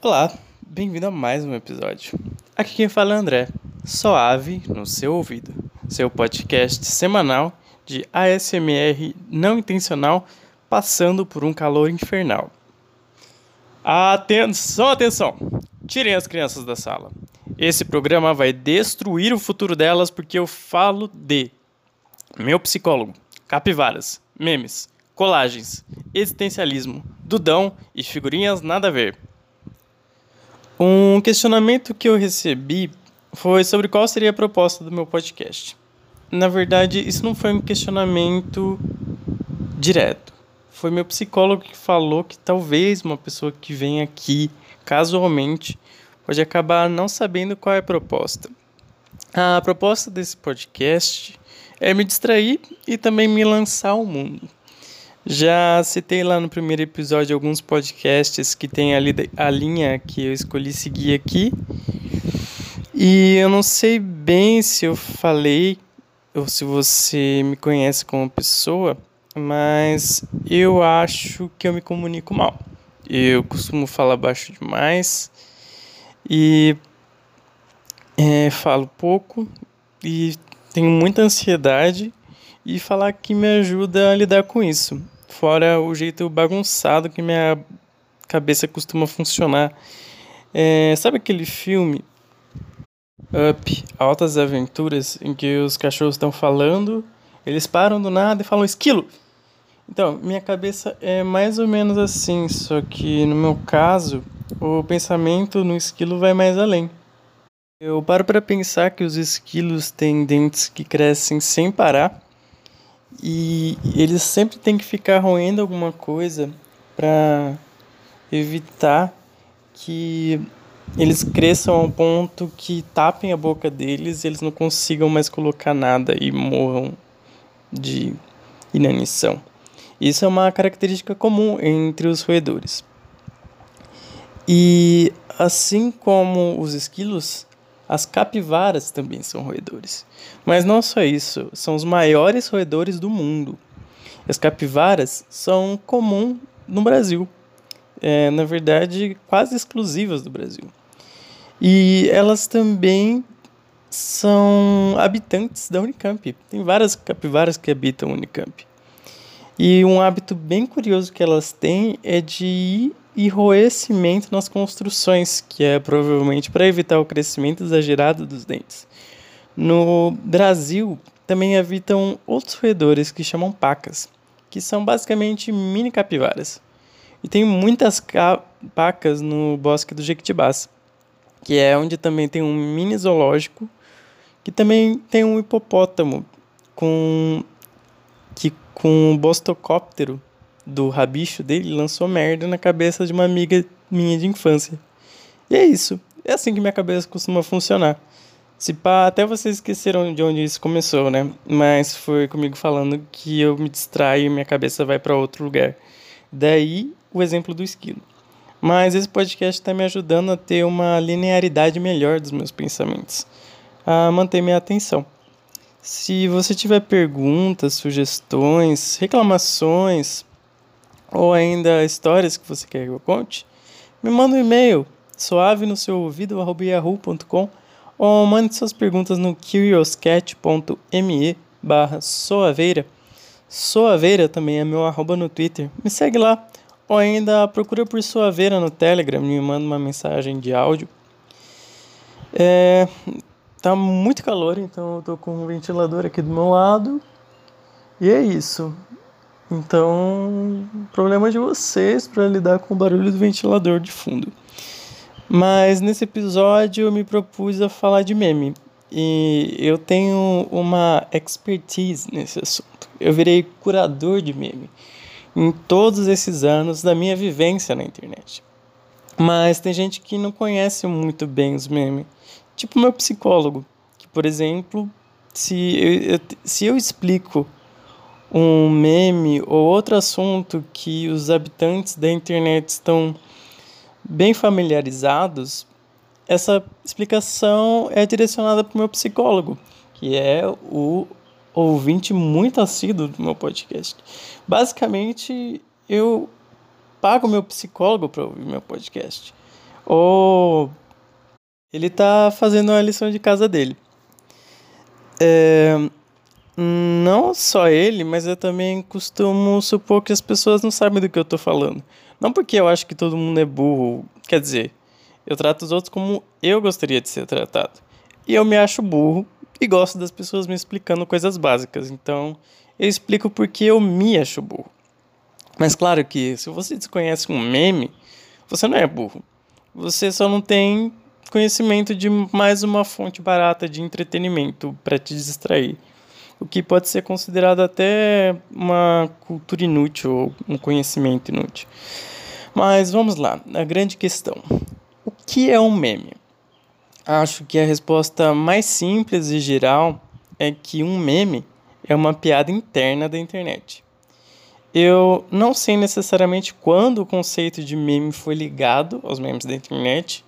Olá, bem-vindo a mais um episódio. Aqui quem fala é André, suave no seu ouvido, seu podcast semanal de ASMR não intencional passando por um calor infernal. Atenção, atenção! Tirem as crianças da sala. Esse programa vai destruir o futuro delas porque eu falo de meu psicólogo, capivaras, memes, colagens, existencialismo, dudão e figurinhas nada a ver. Um questionamento que eu recebi foi sobre qual seria a proposta do meu podcast. Na verdade, isso não foi um questionamento direto. Foi meu psicólogo que falou que talvez uma pessoa que vem aqui casualmente pode acabar não sabendo qual é a proposta. A proposta desse podcast é me distrair e também me lançar ao mundo. Já citei lá no primeiro episódio alguns podcasts que tem ali a linha que eu escolhi seguir aqui. E eu não sei bem se eu falei ou se você me conhece como pessoa, mas eu acho que eu me comunico mal. Eu costumo falar baixo demais e é, falo pouco e tenho muita ansiedade e falar que me ajuda a lidar com isso fora o jeito bagunçado que minha cabeça costuma funcionar. É, sabe aquele filme Up, Altas Aventuras, em que os cachorros estão falando, eles param do nada e falam esquilo? Então, minha cabeça é mais ou menos assim, só que no meu caso, o pensamento no esquilo vai mais além. Eu paro para pensar que os esquilos têm dentes que crescem sem parar e eles sempre têm que ficar roendo alguma coisa para evitar que eles cresçam ao ponto que tapem a boca deles e eles não consigam mais colocar nada e morram de inanição. Isso é uma característica comum entre os roedores. E assim como os esquilos, as capivaras também são roedores. Mas não só isso, são os maiores roedores do mundo. As capivaras são comum no Brasil. É, na verdade, quase exclusivas do Brasil. E elas também são habitantes da Unicamp. Tem várias capivaras que habitam a Unicamp. E um hábito bem curioso que elas têm é de ir e roer cimento nas construções, que é provavelmente para evitar o crescimento exagerado dos dentes. No Brasil, também habitam outros roedores que chamam pacas, que são basicamente mini capivaras. E tem muitas pacas no bosque do Jequitibás, que é onde também tem um mini zoológico, que também tem um hipopótamo com que com um bostocóptero do rabicho dele lançou merda na cabeça de uma amiga minha de infância. E é isso. É assim que minha cabeça costuma funcionar. Se pá, até vocês esqueceram de onde isso começou, né? Mas foi comigo falando que eu me distraio e minha cabeça vai para outro lugar. Daí o exemplo do esquilo. Mas esse podcast está me ajudando a ter uma linearidade melhor dos meus pensamentos, a manter minha atenção. Se você tiver perguntas, sugestões, reclamações, ou ainda histórias que você quer que eu conte, me manda um e-mail suave no seu ouvido yahoo.com ou mande suas perguntas no curioscat.me barra soaveira. Soaveira também é meu arroba no Twitter. Me segue lá. Ou ainda procura por Soaveira no Telegram, me manda uma mensagem de áudio. É, tá muito calor, então eu tô com um ventilador aqui do meu lado. E é isso. Então, problema de vocês para lidar com o barulho do ventilador de fundo. Mas nesse episódio eu me propus a falar de meme. E eu tenho uma expertise nesse assunto. Eu virei curador de meme em todos esses anos da minha vivência na internet. Mas tem gente que não conhece muito bem os memes. Tipo meu psicólogo, que, por exemplo, se eu, se eu explico um meme ou outro assunto que os habitantes da internet estão bem familiarizados, essa explicação é direcionada para o meu psicólogo, que é o ouvinte muito assíduo do meu podcast. Basicamente, eu pago meu psicólogo para ouvir meu podcast. ou ele tá fazendo a lição de casa dele. É, não só ele, mas eu também costumo supor que as pessoas não sabem do que eu tô falando. Não porque eu acho que todo mundo é burro, quer dizer, eu trato os outros como eu gostaria de ser tratado. E eu me acho burro e gosto das pessoas me explicando coisas básicas. Então, eu explico porque eu me acho burro. Mas claro que se você desconhece um meme, você não é burro. Você só não tem conhecimento de mais uma fonte barata de entretenimento para te distrair. O que pode ser considerado até uma cultura inútil ou um conhecimento inútil. Mas vamos lá, a grande questão. O que é um meme? Acho que a resposta mais simples e geral é que um meme é uma piada interna da internet. Eu não sei necessariamente quando o conceito de meme foi ligado aos memes da internet,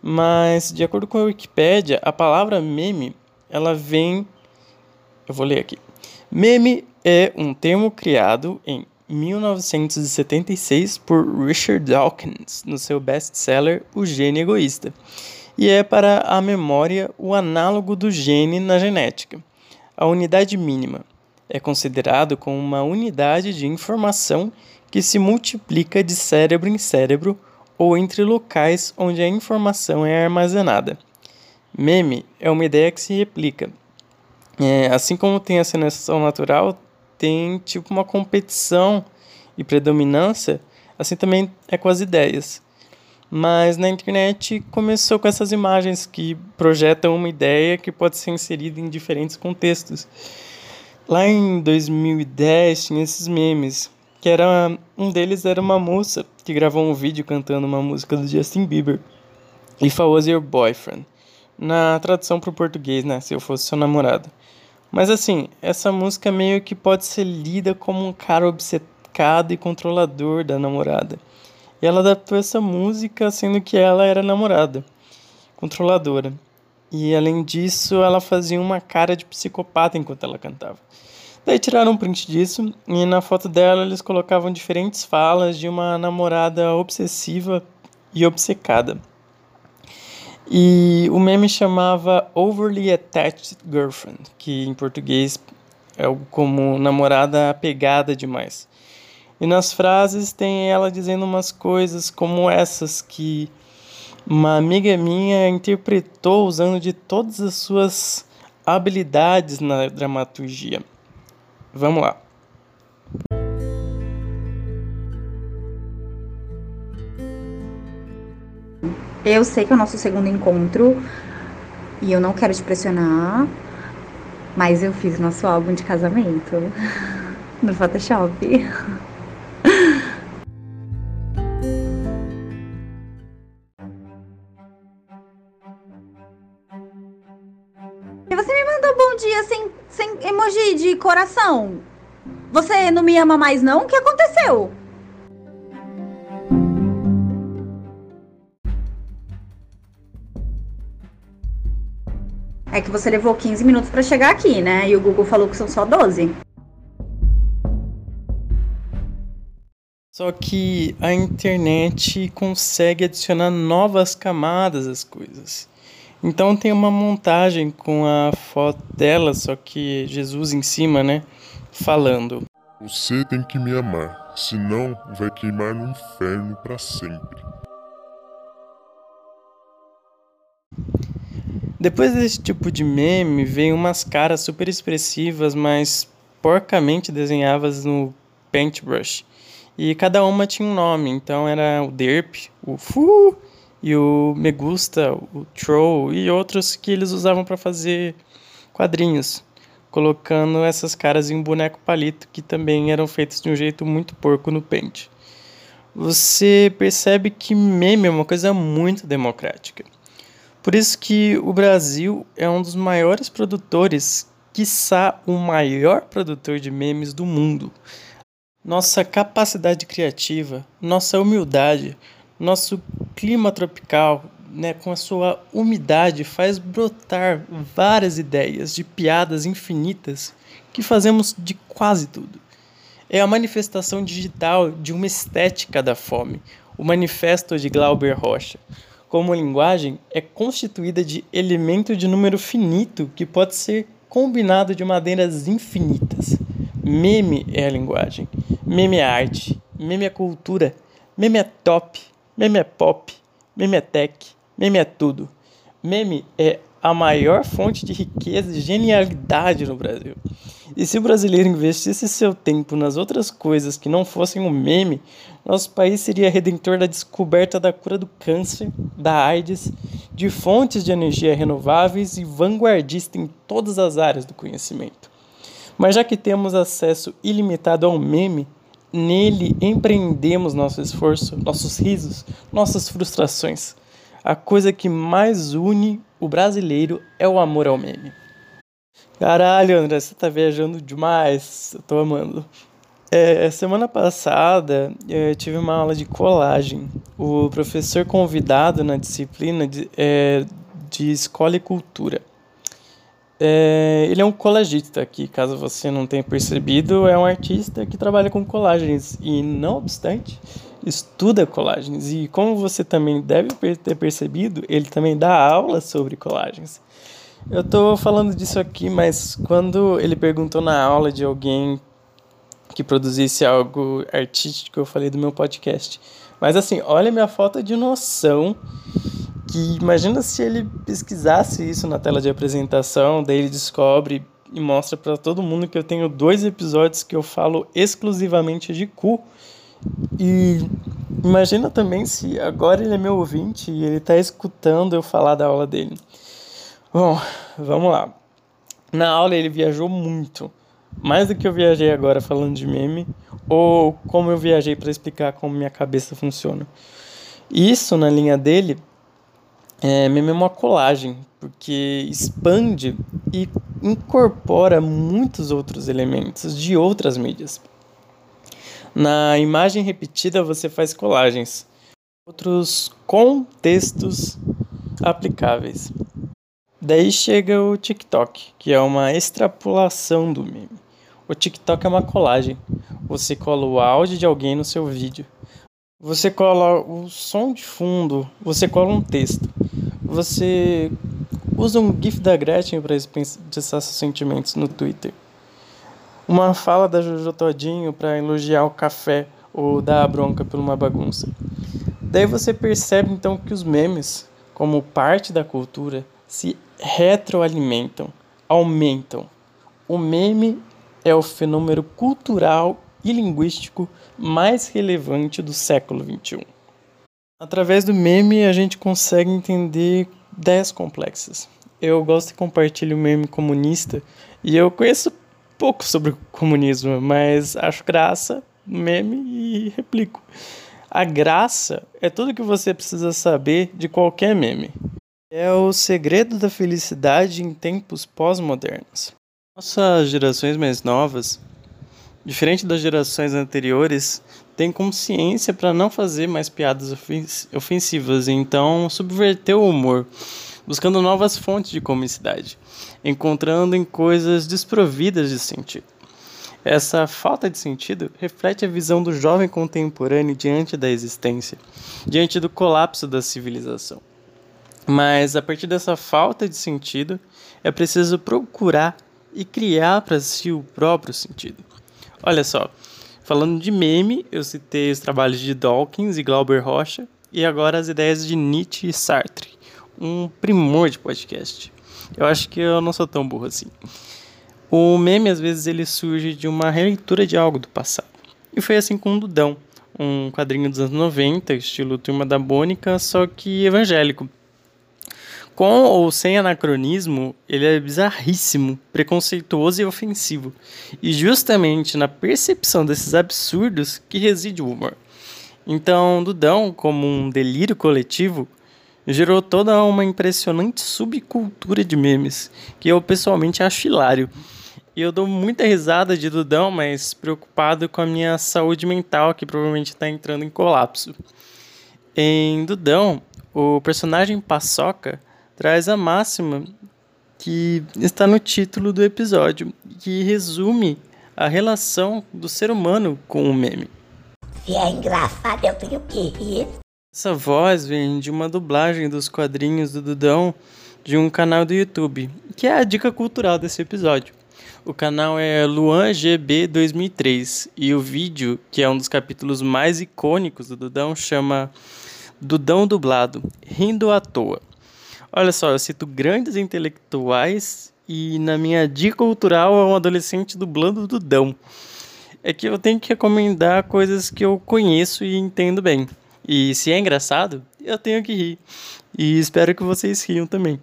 mas de acordo com a Wikipedia, a palavra meme, ela vem eu vou ler aqui. Meme é um termo criado em 1976 por Richard Dawkins no seu best-seller O Gene Egoísta, e é para a memória o análogo do gene na genética. A unidade mínima é considerado como uma unidade de informação que se multiplica de cérebro em cérebro ou entre locais onde a informação é armazenada. Meme é uma ideia que se replica. É, assim como tem a seleção natural, tem tipo uma competição e predominância, assim também é com as ideias. Mas na internet começou com essas imagens que projetam uma ideia que pode ser inserida em diferentes contextos. Lá em 2010 tinha esses memes, que era um deles era uma moça que gravou um vídeo cantando uma música do Justin Bieber. I Was Your Boyfriend. Na tradução para o português, né? Se eu fosse seu namorado. Mas assim, essa música meio que pode ser lida como um cara obcecado e controlador da namorada. E ela adaptou essa música sendo que ela era namorada, controladora. E além disso, ela fazia uma cara de psicopata enquanto ela cantava. Daí tiraram um print disso e na foto dela eles colocavam diferentes falas de uma namorada obsessiva e obcecada. E o meme chamava Overly Attached Girlfriend, que em português é como namorada apegada demais. E nas frases tem ela dizendo umas coisas como essas que uma amiga minha interpretou usando de todas as suas habilidades na dramaturgia. Vamos lá. Eu sei que é o nosso segundo encontro e eu não quero te pressionar, mas eu fiz nosso álbum de casamento no Photoshop. E você me mandou bom dia sem, sem emoji de coração. Você não me ama mais não? O que aconteceu? Que você levou 15 minutos para chegar aqui, né? E o Google falou que são só 12. Só que a internet consegue adicionar novas camadas às coisas. Então tem uma montagem com a foto dela, só que Jesus em cima, né? Falando. Você tem que me amar, senão vai queimar no inferno para sempre. Depois desse tipo de meme, vem umas caras super expressivas, mas porcamente desenhadas no Paintbrush. E cada uma tinha um nome, então era o Derp, o Fu e o Me Gusta, o Troll e outros que eles usavam para fazer quadrinhos, colocando essas caras em um boneco palito que também eram feitos de um jeito muito porco no Paint. Você percebe que meme é uma coisa muito democrática. Por isso que o Brasil é um dos maiores produtores, quiçá o maior produtor de memes do mundo. Nossa capacidade criativa, nossa humildade, nosso clima tropical, né, com a sua umidade, faz brotar várias ideias de piadas infinitas que fazemos de quase tudo. É a manifestação digital de uma estética da fome, o manifesto de Glauber Rocha como linguagem, é constituída de elemento de número finito que pode ser combinado de maneiras infinitas. Meme é a linguagem, meme é arte, meme é cultura, meme é top, meme é pop, meme é tech, meme é tudo. Meme é a maior fonte de riqueza e genialidade no Brasil. E se o brasileiro investisse seu tempo nas outras coisas que não fossem um meme, nosso país seria redentor da descoberta da cura do câncer, da AIDS, de fontes de energia renováveis e vanguardista em todas as áreas do conhecimento. Mas já que temos acesso ilimitado ao meme, nele empreendemos nosso esforço, nossos risos, nossas frustrações. A coisa que mais une o brasileiro é o amor ao meme. Caralho, André, você tá viajando demais. Eu tô amando. É, semana passada eu tive uma aula de colagem. O professor convidado na disciplina de, é, de Escola e Cultura. É, ele é um colagista, que caso você não tenha percebido, é um artista que trabalha com colagens e, não obstante, estuda colagens. E como você também deve ter percebido, ele também dá aula sobre colagens. Eu tô falando disso aqui, mas quando ele perguntou na aula de alguém que produzisse algo artístico, eu falei do meu podcast. Mas assim, olha minha falta de noção. Que imagina se ele pesquisasse isso na tela de apresentação, daí ele descobre e mostra para todo mundo que eu tenho dois episódios que eu falo exclusivamente de cu. E imagina também se agora ele é meu ouvinte e ele está escutando eu falar da aula dele. Bom, vamos lá. Na aula ele viajou muito, mais do que eu viajei agora falando de meme, ou como eu viajei para explicar como minha cabeça funciona. Isso na linha dele é meme é uma colagem, porque expande e incorpora muitos outros elementos de outras mídias. Na imagem repetida você faz colagens, outros contextos aplicáveis. Daí chega o TikTok, que é uma extrapolação do meme. O TikTok é uma colagem. Você cola o áudio de alguém no seu vídeo. Você cola o som de fundo, você cola um texto. Você usa um GIF da Gretchen para expressar seus sentimentos no Twitter. Uma fala da Jojo Todinho para elogiar o café ou dar a bronca por uma bagunça. Daí você percebe então que os memes, como parte da cultura, se retroalimentam, aumentam. O meme é o fenômeno cultural e linguístico mais relevante do século XXI. Através do meme, a gente consegue entender ideias complexas. Eu gosto e compartilho o meme comunista e eu conheço pouco sobre o comunismo, mas acho graça meme e replico. A graça é tudo que você precisa saber de qualquer meme. É o segredo da felicidade em tempos pós-modernos. Nossas gerações mais novas, diferente das gerações anteriores, têm consciência para não fazer mais piadas ofensivas, então subverteu o humor, buscando novas fontes de comicidade, encontrando em coisas desprovidas de sentido. Essa falta de sentido reflete a visão do jovem contemporâneo diante da existência, diante do colapso da civilização. Mas a partir dessa falta de sentido, é preciso procurar e criar para si o próprio sentido. Olha só, falando de meme, eu citei os trabalhos de Dawkins e Glauber Rocha e agora as ideias de Nietzsche e Sartre, um primor de podcast. Eu acho que eu não sou tão burro assim. O meme às vezes ele surge de uma releitura de algo do passado. E foi assim com o Dudão, um quadrinho dos anos 90, estilo Turma da Mônica, só que evangélico com ou sem anacronismo, ele é bizarríssimo, preconceituoso e ofensivo. E justamente na percepção desses absurdos que reside o humor. Então, Dudão, como um delírio coletivo, gerou toda uma impressionante subcultura de memes, que eu pessoalmente acho hilário. E eu dou muita risada de Dudão, mas preocupado com a minha saúde mental, que provavelmente está entrando em colapso. Em Dudão, o personagem Paçoca traz a máxima que está no título do episódio, que resume a relação do ser humano com o meme. Se é engraçado, eu tenho que rir. Essa voz vem de uma dublagem dos quadrinhos do Dudão de um canal do YouTube, que é a dica cultural desse episódio. O canal é LuanGB 2003 e o vídeo, que é um dos capítulos mais icônicos do Dudão, chama Dudão Dublado, Rindo à Toa. Olha só, eu cito grandes intelectuais e na minha dica cultural é um adolescente dublando Dudão. É que eu tenho que recomendar coisas que eu conheço e entendo bem. E se é engraçado, eu tenho que rir. E espero que vocês riam também.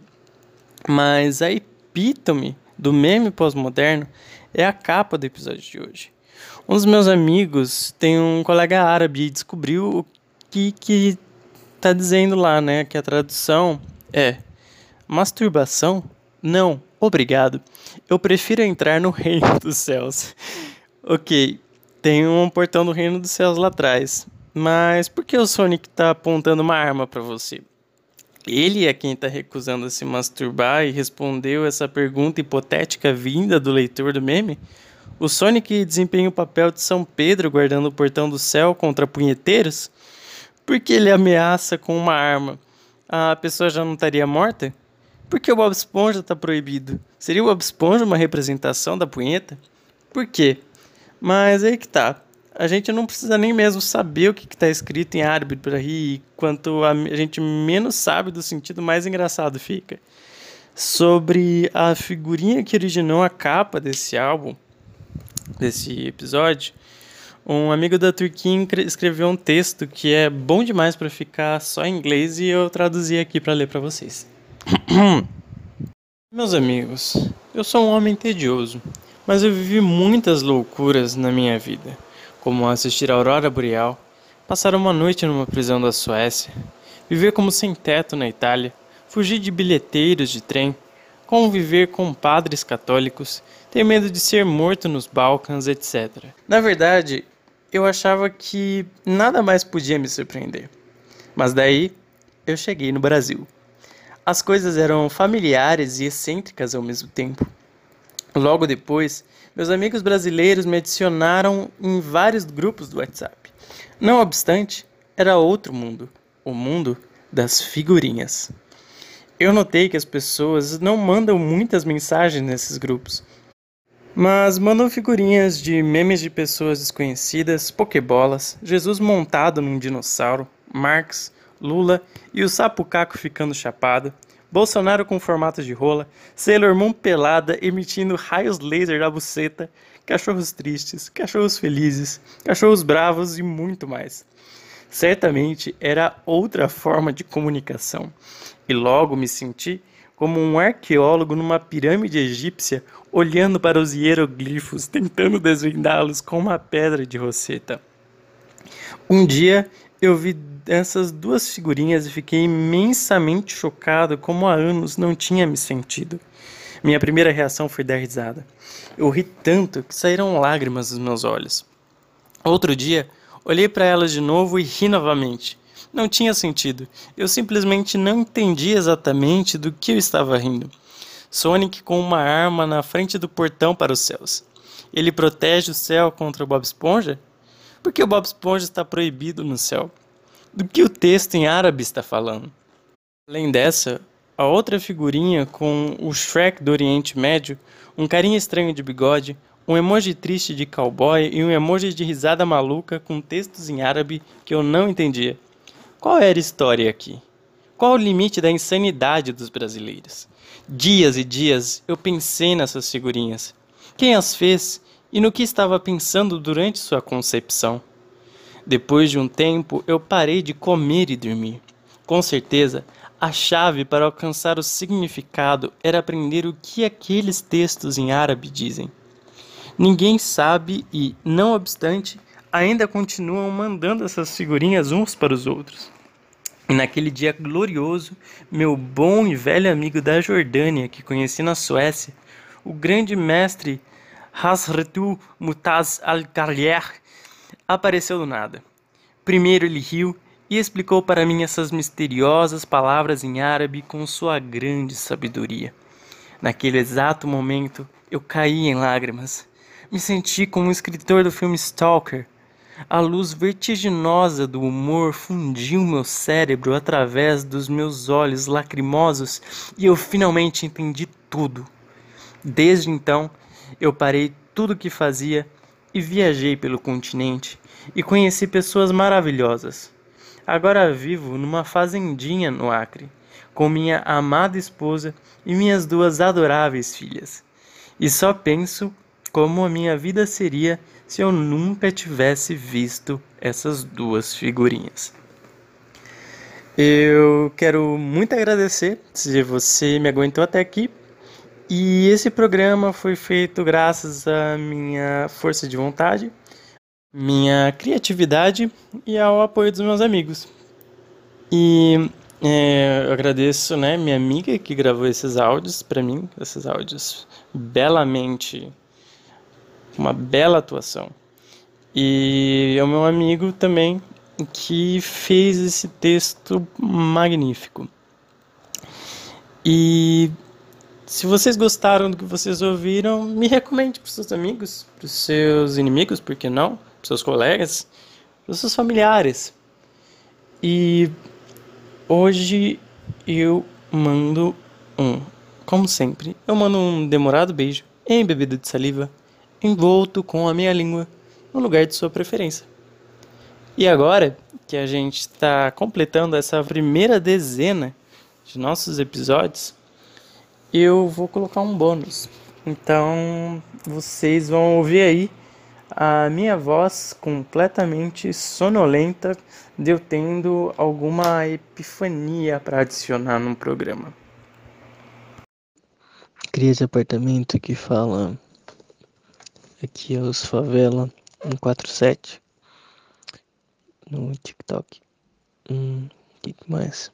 Mas a epítome do meme pós-moderno é a capa do episódio de hoje. Um dos meus amigos tem um colega árabe e descobriu o que que tá dizendo lá, né? Que a tradução é masturbação? Não, obrigado. Eu prefiro entrar no reino dos céus. ok, tem um portão do reino dos céus lá atrás. Mas por que o Sonic tá apontando uma arma para você? Ele é quem está recusando a se masturbar e respondeu essa pergunta hipotética vinda do leitor do meme? O Sonic desempenha o papel de São Pedro guardando o portão do céu contra punheteiros? Por que ele ameaça com uma arma? A pessoa já não estaria morta? Por que o Bob Esponja está proibido? Seria o Bob Esponja uma representação da punheta? Por quê? Mas aí que tá a gente não precisa nem mesmo saber o que está escrito em árabe para rir, quanto a, a gente menos sabe do sentido, mais engraçado fica. Sobre a figurinha que originou a capa desse álbum, desse episódio, um amigo da Turquia escreveu um texto que é bom demais para ficar só em inglês e eu traduzi aqui para ler para vocês. Meus amigos, eu sou um homem tedioso, mas eu vivi muitas loucuras na minha vida como assistir a aurora boreal, passar uma noite numa prisão da Suécia, viver como sem teto na Itália, fugir de bilheteiros de trem, conviver com padres católicos, ter medo de ser morto nos Balcãs, etc. Na verdade, eu achava que nada mais podia me surpreender. Mas daí, eu cheguei no Brasil. As coisas eram familiares e excêntricas ao mesmo tempo. Logo depois, meus amigos brasileiros me adicionaram em vários grupos do WhatsApp. Não obstante, era outro mundo o mundo das figurinhas. Eu notei que as pessoas não mandam muitas mensagens nesses grupos, mas mandam figurinhas de memes de pessoas desconhecidas, pokebolas, Jesus montado num dinossauro, Marx, Lula e o sapo caco ficando chapado, Bolsonaro com formato de rola, Sailor Moon pelada emitindo raios laser da buceta, cachorros tristes, cachorros felizes, cachorros bravos e muito mais. Certamente era outra forma de comunicação, e logo me senti como um arqueólogo numa pirâmide egípcia olhando para os hieroglifos, tentando desvendá-los com uma pedra de roseta. Um dia eu vi essas duas figurinhas e fiquei imensamente chocado como há anos não tinha me sentido. Minha primeira reação foi dar risada. Eu ri tanto que saíram lágrimas dos meus olhos. Outro dia, olhei para elas de novo e ri novamente. Não tinha sentido. Eu simplesmente não entendi exatamente do que eu estava rindo. Sonic com uma arma na frente do portão para os céus. Ele protege o céu contra o Bob Esponja? Por que o Bob Esponja está proibido no céu? Do que o texto em árabe está falando? Além dessa, a outra figurinha com o Shrek do Oriente Médio, um carinha estranho de bigode, um emoji triste de cowboy e um emoji de risada maluca com textos em árabe que eu não entendia. Qual era a história aqui? Qual o limite da insanidade dos brasileiros? Dias e dias eu pensei nessas figurinhas. Quem as fez e no que estava pensando durante sua concepção. Depois de um tempo, eu parei de comer e dormir. Com certeza, a chave para alcançar o significado era aprender o que aqueles textos em árabe dizem. Ninguém sabe e, não obstante, ainda continuam mandando essas figurinhas uns para os outros. E naquele dia glorioso, meu bom e velho amigo da Jordânia, que conheci na Suécia, o grande mestre Hasretu Mutaz al-Karlier apareceu do nada. Primeiro ele riu e explicou para mim essas misteriosas palavras em árabe com sua grande sabedoria. Naquele exato momento, eu caí em lágrimas. Me senti como um escritor do filme Stalker. A luz vertiginosa do humor fundiu meu cérebro através dos meus olhos lacrimosos e eu finalmente entendi tudo. Desde então, eu parei tudo o que fazia e viajei pelo continente e conheci pessoas maravilhosas. Agora vivo numa fazendinha no Acre, com minha amada esposa e minhas duas adoráveis filhas. E só penso como a minha vida seria se eu nunca tivesse visto essas duas figurinhas. Eu quero muito agradecer se você me aguentou até aqui. E esse programa foi feito graças à minha força de vontade, minha criatividade e ao apoio dos meus amigos. E é, eu agradeço, né, minha amiga que gravou esses áudios para mim, esses áudios belamente uma bela atuação. E é o meu amigo também que fez esse texto magnífico. E se vocês gostaram do que vocês ouviram, me recomende para seus amigos, para os seus inimigos, por que não? Para os seus colegas, para os seus familiares. E hoje eu mando um, como sempre, eu mando um demorado beijo embebido de saliva envolto com a minha língua no lugar de sua preferência. E agora que a gente está completando essa primeira dezena de nossos episódios, eu vou colocar um bônus. Então vocês vão ouvir aí a minha voz completamente sonolenta, de eu tendo alguma epifania para adicionar no programa. Cria de apartamento que fala Aqui é os Favela 147 no TikTok. Hum, que mais?